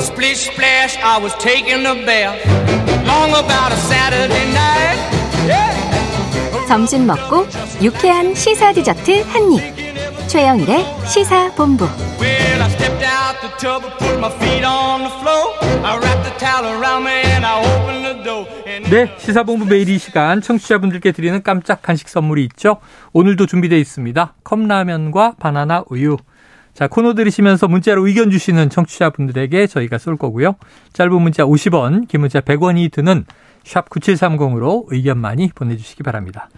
Splish splash, I was taking a bath. Long about a Saturday night. Yeah. 점심 먹고 유쾌한 시사 디저트 한 입. 최영일의 시사 본부. Well, I stepped out the tub and put my feet on the floor. I wrapped the towel around me and I opened the door. 네, 시사본부 매일 이 시간 청취자분들께 드리는 깜짝 간식 선물이 있죠. 오늘도 준비되어 있습니다. 컵라면과 바나나 우유. 자, 코너 들으시면서 문자로 의견 주시는 청취자분들에게 저희가 쏠 거고요. 짧은 문자 50원, 긴 문자 100원이 드는 샵 9730으로 의견 많이 보내주시기 바랍니다.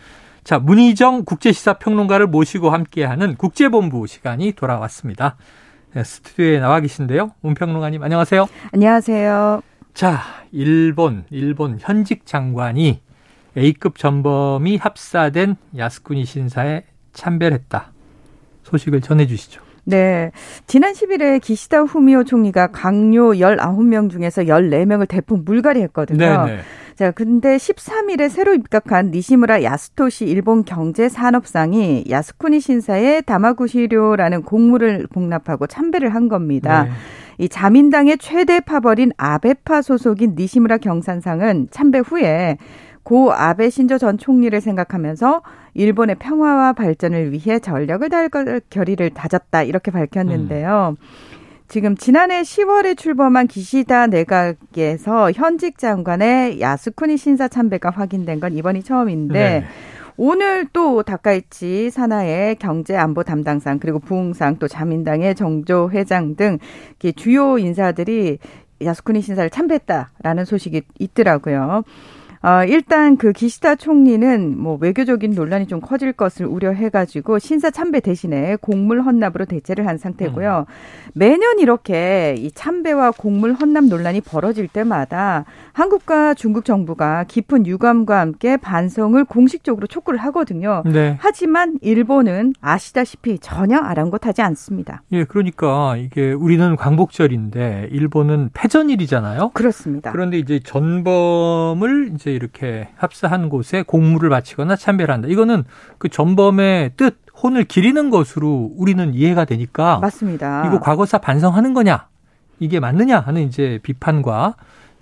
자, 문희정 국제시사 평론가를 모시고 함께하는 국제본부 시간이 돌아왔습니다. 네, 스튜디오에 나와 계신데요. 문평론가님 안녕하세요. 안녕하세요. 자, 일본, 일본 현직 장관이 A급 전범이 합사된 야스쿠니 신사에 참배했다. 소식을 전해 주시죠. 네. 지난 10일에 기시다 후미오 총리가 강요 19명 중에서 14명을 대폭 물갈이했거든요. 네네. 자, 근데 13일에 새로 입각한 니시무라 야스토시 일본 경제산업상이 야스쿠니 신사에 다마구시료라는 공물을 복납하고 참배를 한 겁니다. 네. 이 자민당의 최대 파벌인 아베파 소속인 니시무라 경산상은 참배 후에 고 아베 신조 전 총리를 생각하면서 일본의 평화와 발전을 위해 전력을 다할 것 결의를 다졌다 이렇게 밝혔는데요. 지금 지난해 10월에 출범한 기시다 내각에서 현직 장관의 야스쿠니 신사 참배가 확인된 건 이번이 처음인데 네. 오늘 또 다카이치 산하의 경제 안보 담당상 그리고 부흥상 또 자민당의 정조 회장 등 주요 인사들이 야스쿠니 신사를 참배했다라는 소식이 있더라고요. 어, 일단 그 기시다 총리는 뭐 외교적인 논란이 좀 커질 것을 우려해가지고 신사 참배 대신에 곡물 헌납으로 대체를 한 상태고요. 매년 이렇게 이 참배와 곡물 헌납 논란이 벌어질 때마다 한국과 중국 정부가 깊은 유감과 함께 반성을 공식적으로 촉구를 하거든요. 네. 하지만 일본은 아시다시피 전혀 아랑곳하지 않습니다. 예, 그러니까 이게 우리는 광복절인데 일본은 패전일이잖아요. 그렇습니다. 그런데 이제 전범을 이제 이렇게 합사한 곳에 공물을 바치거나 참배를 한다. 이거는 그 전범의 뜻, 혼을 기리는 것으로 우리는 이해가 되니까 맞습니다. 이거 과거사 반성하는 거냐? 이게 맞느냐 하는 이제 비판과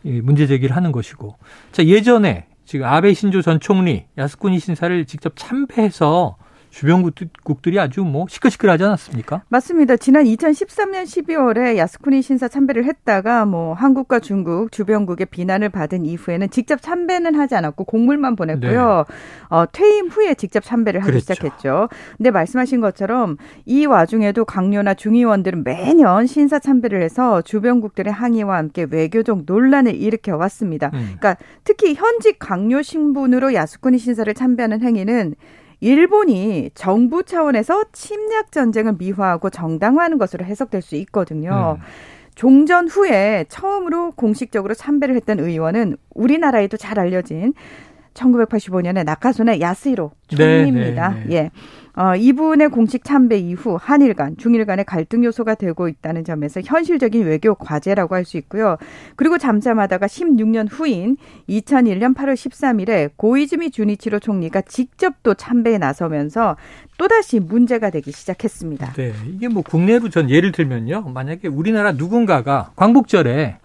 이 문제 제기를 하는 것이고. 자, 예전에 지금 아베 신조 전 총리 야스쿠니 신사를 직접 참배해서 주변 국들이 아주 뭐 시끌시끌하지 않았습니까? 맞습니다. 지난 2013년 12월에 야스쿠니 신사 참배를 했다가 뭐 한국과 중국 주변국의 비난을 받은 이후에는 직접 참배는 하지 않았고 공물만 보냈고요. 어, 퇴임 후에 직접 참배를 하기 그랬죠. 시작했죠. 근데 말씀하신 것처럼 이 와중에도 강요나 중의원들은 매년 신사 참배를 해서 주변국들의 항의와 함께 외교적 논란을 일으켜 왔습니다. 음. 그러니까 특히 현직 강요 신분으로 야스쿠니 신사를 참배하는 행위는 일본이 정부 차원에서 침략 전쟁을 미화하고 정당화하는 것으로 해석될 수 있거든요. 음. 종전 후에 처음으로 공식적으로 참배를 했던 의원은 우리나라에도 잘 알려진 1985년에 나카소네 야스히로 네, 총리입니다. 네, 네. 예. 어, 이분의 공식 참배 이후 한일 간, 중일 간의 갈등 요소가 되고 있다는 점에서 현실적인 외교 과제라고 할 수 있고요. 그리고 잠잠하다가 16년 후인 2001년 8월 13일에 고이즈미 주니치로 총리가 직접 또 참배에 나서면서 또다시 문제가 되기 시작했습니다. 네, 이게 뭐 국내로 전 예를 들면요. 만약에 우리나라 누군가가 광복절에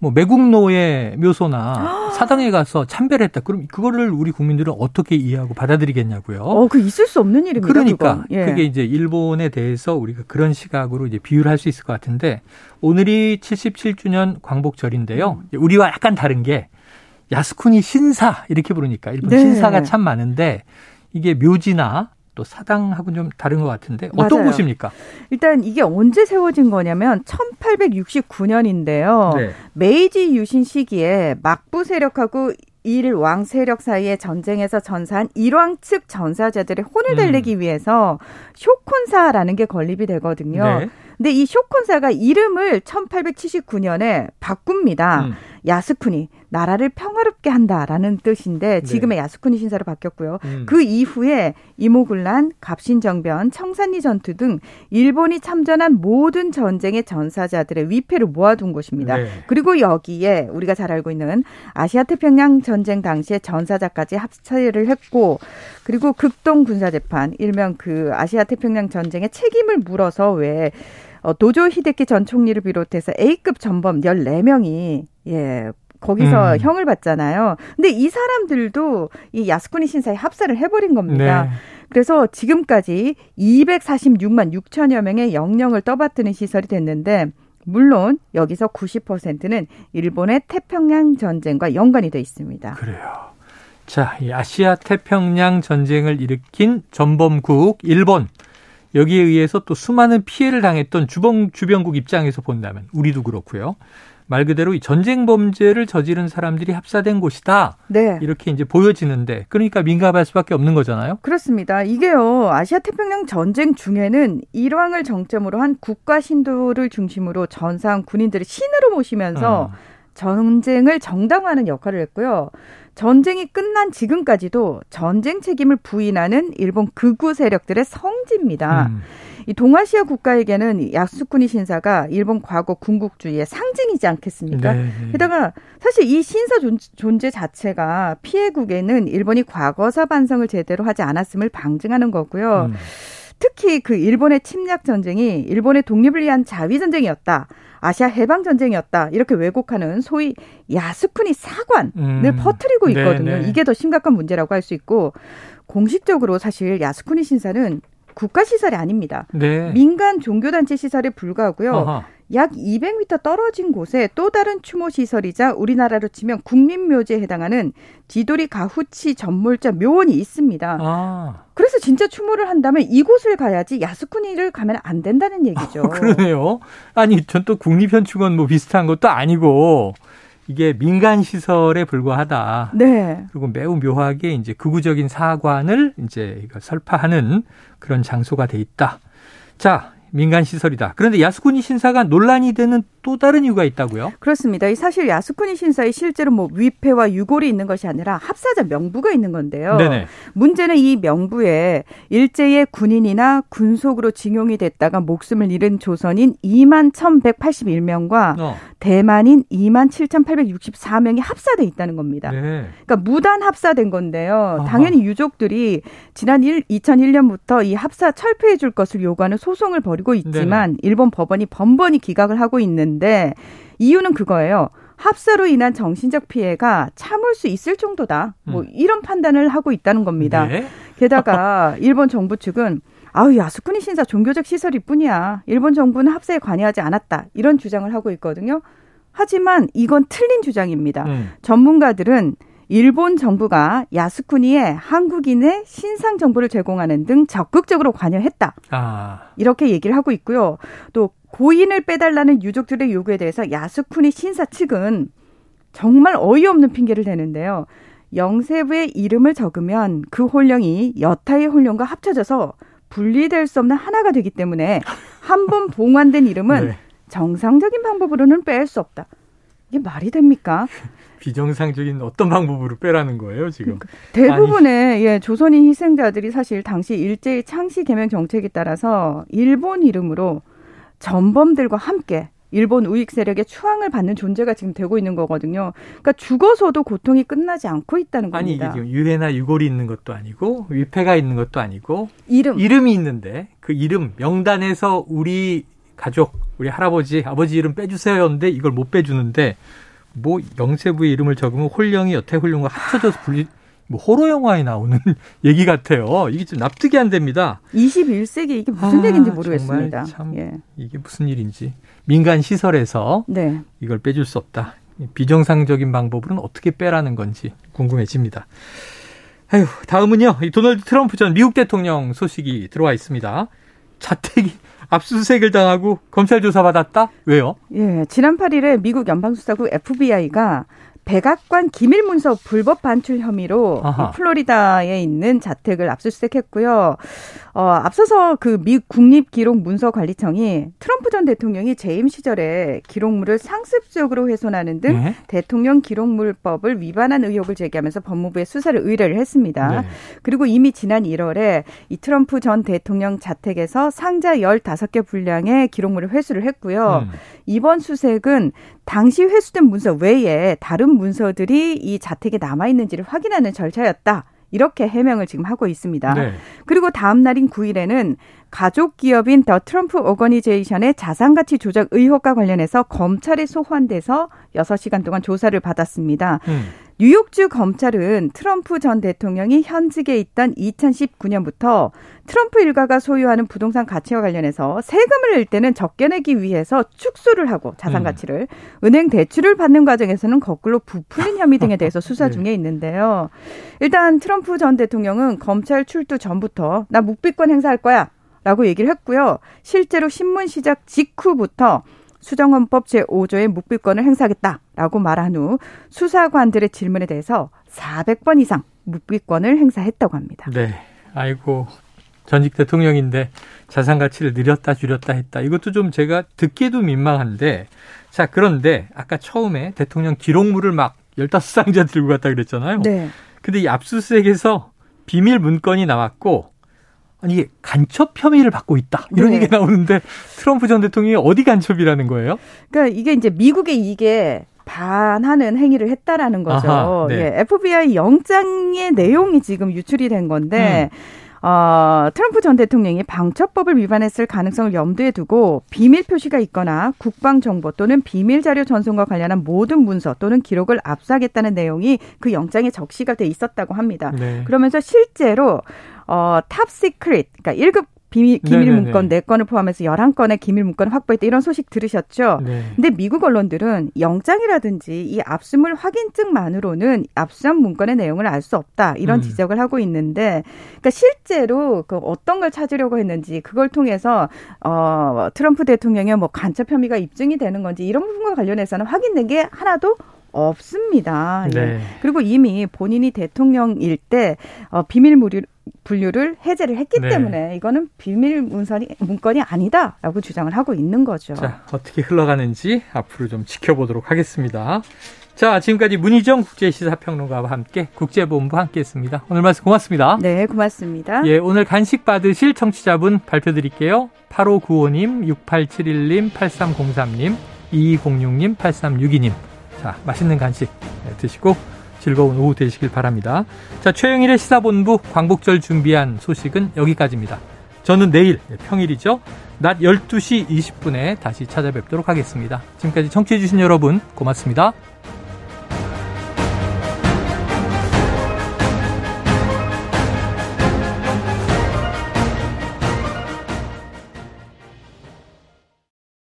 뭐 매국노의 묘소나 사당에 가서 참배를 했다. 그럼 그거를 우리 국민들은 어떻게 이해하고 받아들이겠냐고요. 어, 그 있을 수 없는 일입니다. 그러니까. 예. 그게 이제 일본에 대해서 우리가 그런 시각으로 이제 비유를 할 수 있을 것 같은데 오늘이 77주년 광복절인데요. 음. 우리와 약간 다른 게 야스쿠니 신사 이렇게 부르니까 일본 네. 신사가 참 많은데 이게 묘지나 또 사당하고는 좀 다른 것 같은데 어떤 맞아요. 곳입니까? 일단 이게 언제 세워진 거냐면 1869년인데요. 네. 메이지 유신 시기에 막부 세력하고 일왕 세력 사이의 전쟁에서 전사한 일왕 측 전사자들의 혼을 음. 달래기 위해서 쇼콘사라는 게 건립이 되거든요. 네. 근데 이 쇼콘사가 이름을 1879년에 바꿉니다. 음. 야스쿠니 나라를 평화롭게 한다라는 뜻인데 지금의 야스쿠니 신사로 바뀌었고요. 음. 그 이후에 이모군란, 갑신정변, 청산리 전투 등 일본이 참전한 모든 전쟁의 전사자들의 위패를 모아둔 곳입니다. 네. 그리고 여기에 우리가 잘 알고 있는 아시아 태평양 전쟁 당시에 전사자까지 합체를 했고 그리고 극동 군사 재판 일명 그 아시아 태평양 전쟁의 책임을 물어서 왜 어, 도조 히데키 전 총리를 비롯해서 A급 전범 14명이 예. 거기서 음. 형을 받잖아요. 근데 이 사람들도 이 야스쿠니 신사에 합사를 해버린 겁니다. 네. 그래서 지금까지 246만 6천여 명의 영령을 떠받드는 시설이 됐는데 물론 여기서 90%는 일본의 태평양 전쟁과 연관이 돼 있습니다. 그래요. 자, 이 아시아 태평양 전쟁을 일으킨 전범국 일본 여기에 의해서 또 수많은 피해를 당했던 주변 주변국 입장에서 본다면 우리도 그렇고요. 말 그대로 이 전쟁 범죄를 저지른 사람들이 합사된 곳이다. 네. 이렇게 이제 보여지는데 그러니까 민감할 수밖에 없는 거잖아요. 그렇습니다. 이게요, 아시아 태평양 전쟁 중에는 일왕을 정점으로 한 국가 신도를 중심으로 전사한 군인들을 신으로 모시면서 어. 전쟁을 정당화하는 역할을 했고요. 전쟁이 끝난 지금까지도 전쟁 책임을 부인하는 일본 극우 세력들의 성지입니다. 음. 이 동아시아 국가에게는 이 야스쿠니 신사가 일본 과거 군국주의의 상징이지 않겠습니까? 네, 네. 게다가 사실 이 신사 존- 존재 자체가 피해국에는 일본이 과거사 반성을 제대로 하지 않았음을 방증하는 거고요. 음. 특히 그 일본의 침략 전쟁이 일본의 독립을 위한 자위 전쟁이었다. 아시아 해방 전쟁이었다. 이렇게 왜곡하는 소위 야스쿠니 사관을 음. 퍼뜨리고 네, 있거든요. 네. 이게 더 심각한 문제라고 할 수 있고 공식적으로 사실 야스쿠니 신사는 국가 시설이 아닙니다. 네. 민간 종교단체 시설에 불과하고요. 어허. 약 200m 떨어진 곳에 또 다른 추모 시설이자 우리나라로 치면 국립묘지에 해당하는 지도리 가후치 전몰자 묘원이 있습니다. 아, 그래서 진짜 추모를 한다면 이곳을 가야지 야스쿠니를 가면 안 된다는 얘기죠. 그러네요. 아니, 전 또 국립현충원 뭐 비슷한 것도 아니고 이게 민간 시설에 불과하다. 네. 그리고 매우 묘하게 이제 극우적인 사관을 이제 설파하는 그런 장소가 돼 있다. 자, 민간 시설이다. 그런데 야스쿠니 신사가 논란이 되는 또 다른 이유가 있다고요? 그렇습니다. 이 사실 야스쿠니 신사에 실제로 뭐 위패와 유골이 있는 것이 아니라 합사자 명부가 있는 건데요. 네네. 문제는 이 명부에 일제의 군인이나 군속으로 징용이 됐다가 목숨을 잃은 조선인 2만 1,181명과 어. 대만인 2만 7,864명이 합사돼 있다는 겁니다. 네. 그러니까 무단 합사된 건데요. 당연히 유족들이 지난 1, 2001년부터 이 합사 철폐해 줄 것을 요구하는 소송을 벌이고 있지만 일본 법원이 번번이 기각을 하고 있는 데 이유는 그거예요. 합사로 인한 정신적 피해가 참을 수 있을 정도다. 뭐 이런 판단을 하고 있다는 겁니다. 음. 네. 게다가 일본 정부 측은 아우 야스쿠니 신사 종교적 시설일 뿐이야. 일본 정부는 합사에 관여하지 않았다. 이런 주장을 하고 있거든요. 하지만 이건 틀린 주장입니다. 음. 전문가들은 일본 정부가 야스쿠니에 한국인의 신상 정보를 제공하는 등 적극적으로 관여했다. 아, 이렇게 얘기를 하고 있고요. 또 고인을 빼달라는 유족들의 요구에 대해서 야스쿠니 신사 측은 정말 어이없는 핑계를 대는데요. 영세부의 이름을 적으면 그 홀령이 여타의 홀령과 합쳐져서 분리될 수 없는 하나가 되기 때문에 한 번 봉환된 이름은 네. 정상적인 방법으로는 뺄 수 없다. 이게 말이 됩니까? 비정상적인 어떤 방법으로 빼라는 거예요, 지금? 대부분의 예, 조선인 희생자들이 사실 당시 일제의 창시 개명 정책에 따라서 일본 이름으로 전범들과 함께 일본 우익 세력의 추앙을 받는 존재가 지금 되고 있는 거거든요. 그러니까 죽어서도 고통이 끝나지 않고 있다는 아니, 이게 겁니다. 지금 유해나 유골이 있는 것도 아니고, 위패가 있는 것도 아니고, 이름 이름이 있는데, 그 이름, 명단에서 우리 가족, 우리 할아버지, 아버지 이름 빼주세요 했는데, 이걸 못 빼주는데, 뭐, 영세부의 이름을 적으면 홀령이 여태 홀령과 합쳐져서 분리, 뭐, 호러 영화에 나오는 얘기 같아요. 이게 좀 납득이 안 됩니다. 21세기 이게 무슨 아, 얘기인지 모르겠습니다. 정말 참 예. 이게 무슨 일인지. 민간 시설에서 네. 이걸 빼줄 수 없다. 비정상적인 방법으로는 어떻게 빼라는 건지 궁금해집니다. 아유, 다음은요. 이 도널드 트럼프 전 미국 대통령 소식이 들어와 있습니다. 자택이 압수수색을 당하고 검찰 조사 받았다? 왜요? 예, 지난 8일에 미국 연방수사국 FBI가 백악관 기밀 문서 불법 반출 혐의로 플로리다에 있는 자택을 압수수색했고요. 어, 앞서서 그 미 국립기록문서관리청이 트럼프 전 대통령이 재임 시절에 기록물을 상습적으로 훼손하는 등 네. 대통령 기록물법을 위반한 의혹을 제기하면서 법무부에 수사를 의뢰를 했습니다. 네. 그리고 이미 지난 1월에 이 트럼프 전 대통령 자택에서 상자 15개 분량의 기록물을 회수를 했고요. 음. 이번 수색은 당시 회수된 문서 외에 다른 문서들이 이 자택에 남아 있는지를 확인하는 절차였다. 이렇게 해명을 지금 하고 있습니다. 네. 그리고 다음 날인 9일에는 가족 기업인 더 트럼프 오거니제이션의 자산 가치 조작 의혹과 관련해서 검찰에 소환돼서 6시간 동안 조사를 받았습니다. 음. 뉴욕주 검찰은 트럼프 전 대통령이 현직에 있던 2019년부터 트럼프 일가가 소유하는 부동산 가치와 관련해서 세금을 낼 때는 적게 내기 위해서 축소를 하고 자산 가치를 은행 대출을 받는 과정에서는 거꾸로 부풀린 혐의 등에 대해서 수사 네. 중에 있는데요. 일단 트럼프 전 대통령은 검찰 출두 전부터 나 묵비권 행사할 거야. 라고 얘기를 했고요. 실제로 신문 시작 직후부터 수정헌법 제5조의 묵비권을 행사하겠다라고 말한 후 수사관들의 질문에 대해서 400번 이상 묵비권을 행사했다고 합니다. 네. 아이고 전직 대통령인데 자산 가치를 늘렸다 줄였다 했다. 이것도 좀 제가 듣기도 민망한데 자 그런데 아까 처음에 대통령 기록물을 막 15상자 들고 갔다 그랬잖아요. 네. 근데 이 압수수색에서 비밀 문건이 나왔고 아니 이게 간첩 혐의를 받고 있다 이런 네. 얘기 나오는데 트럼프 전 대통령이 어디 간첩이라는 거예요? 그러니까 이게 이제 미국의 이게 반하는 행위를 했다라는 거죠. 아하, 네. 예, FBI 영장의 내용이 지금 유출이 된 건데 어, 트럼프 전 대통령이 방첩법을 위반했을 가능성을 염두에 두고 비밀 표시가 있거나 국방 정보 또는 비밀 자료 전송과 관련한 모든 문서 또는 기록을 압수하겠다는 내용이 그 영장에 적시가 돼 있었다고 합니다. 네. 그러면서 실제로 어, top secret, 그러니까 1급 비밀, 기밀 네네네. 문건 4건을 포함해서 11건의 기밀 문건을 확보했다. 이런 소식 들으셨죠? 네. 근데 미국 언론들은 영장이라든지 이 압수물 확인증만으로는 압수한 문건의 내용을 알 수 없다. 이런 음. 지적을 하고 있는데 그러니까 실제로 그 어떤 걸 찾으려고 했는지 그걸 통해서 어 트럼프 대통령의 뭐 간첩 혐의가 입증이 되는 건지 이런 부분과 관련해서는 확인된 게 하나도 없습니다. 예. 네. 그리고 이미 본인이 대통령일 때 어, 비밀 무류, 분류를 해제를 했기 네. 때문에 이거는 비밀 문건이 문건이 아니다라고 주장을 하고 있는 거죠. 자, 어떻게 흘러가는지 앞으로 좀 지켜보도록 하겠습니다. 자, 지금까지 문희정 국제시사평론가와 함께 국제본부 함께 했습니다. 오늘 말씀 고맙습니다. 네, 고맙습니다. 예, 오늘 간식 받으실 청취자분 발표 드릴게요. 8595님, 6871님, 8303님, 2206님, 8362님. 자, 맛있는 간식 네, 드시고 즐거운 오후 되시길 바랍니다. 자, 최영일의 시사본부 광복절 준비한 소식은 여기까지입니다. 저는 내일 예, 평일이죠. 낮 12시 20분에 다시 찾아뵙도록 하겠습니다. 지금까지 청취해주신 여러분 고맙습니다.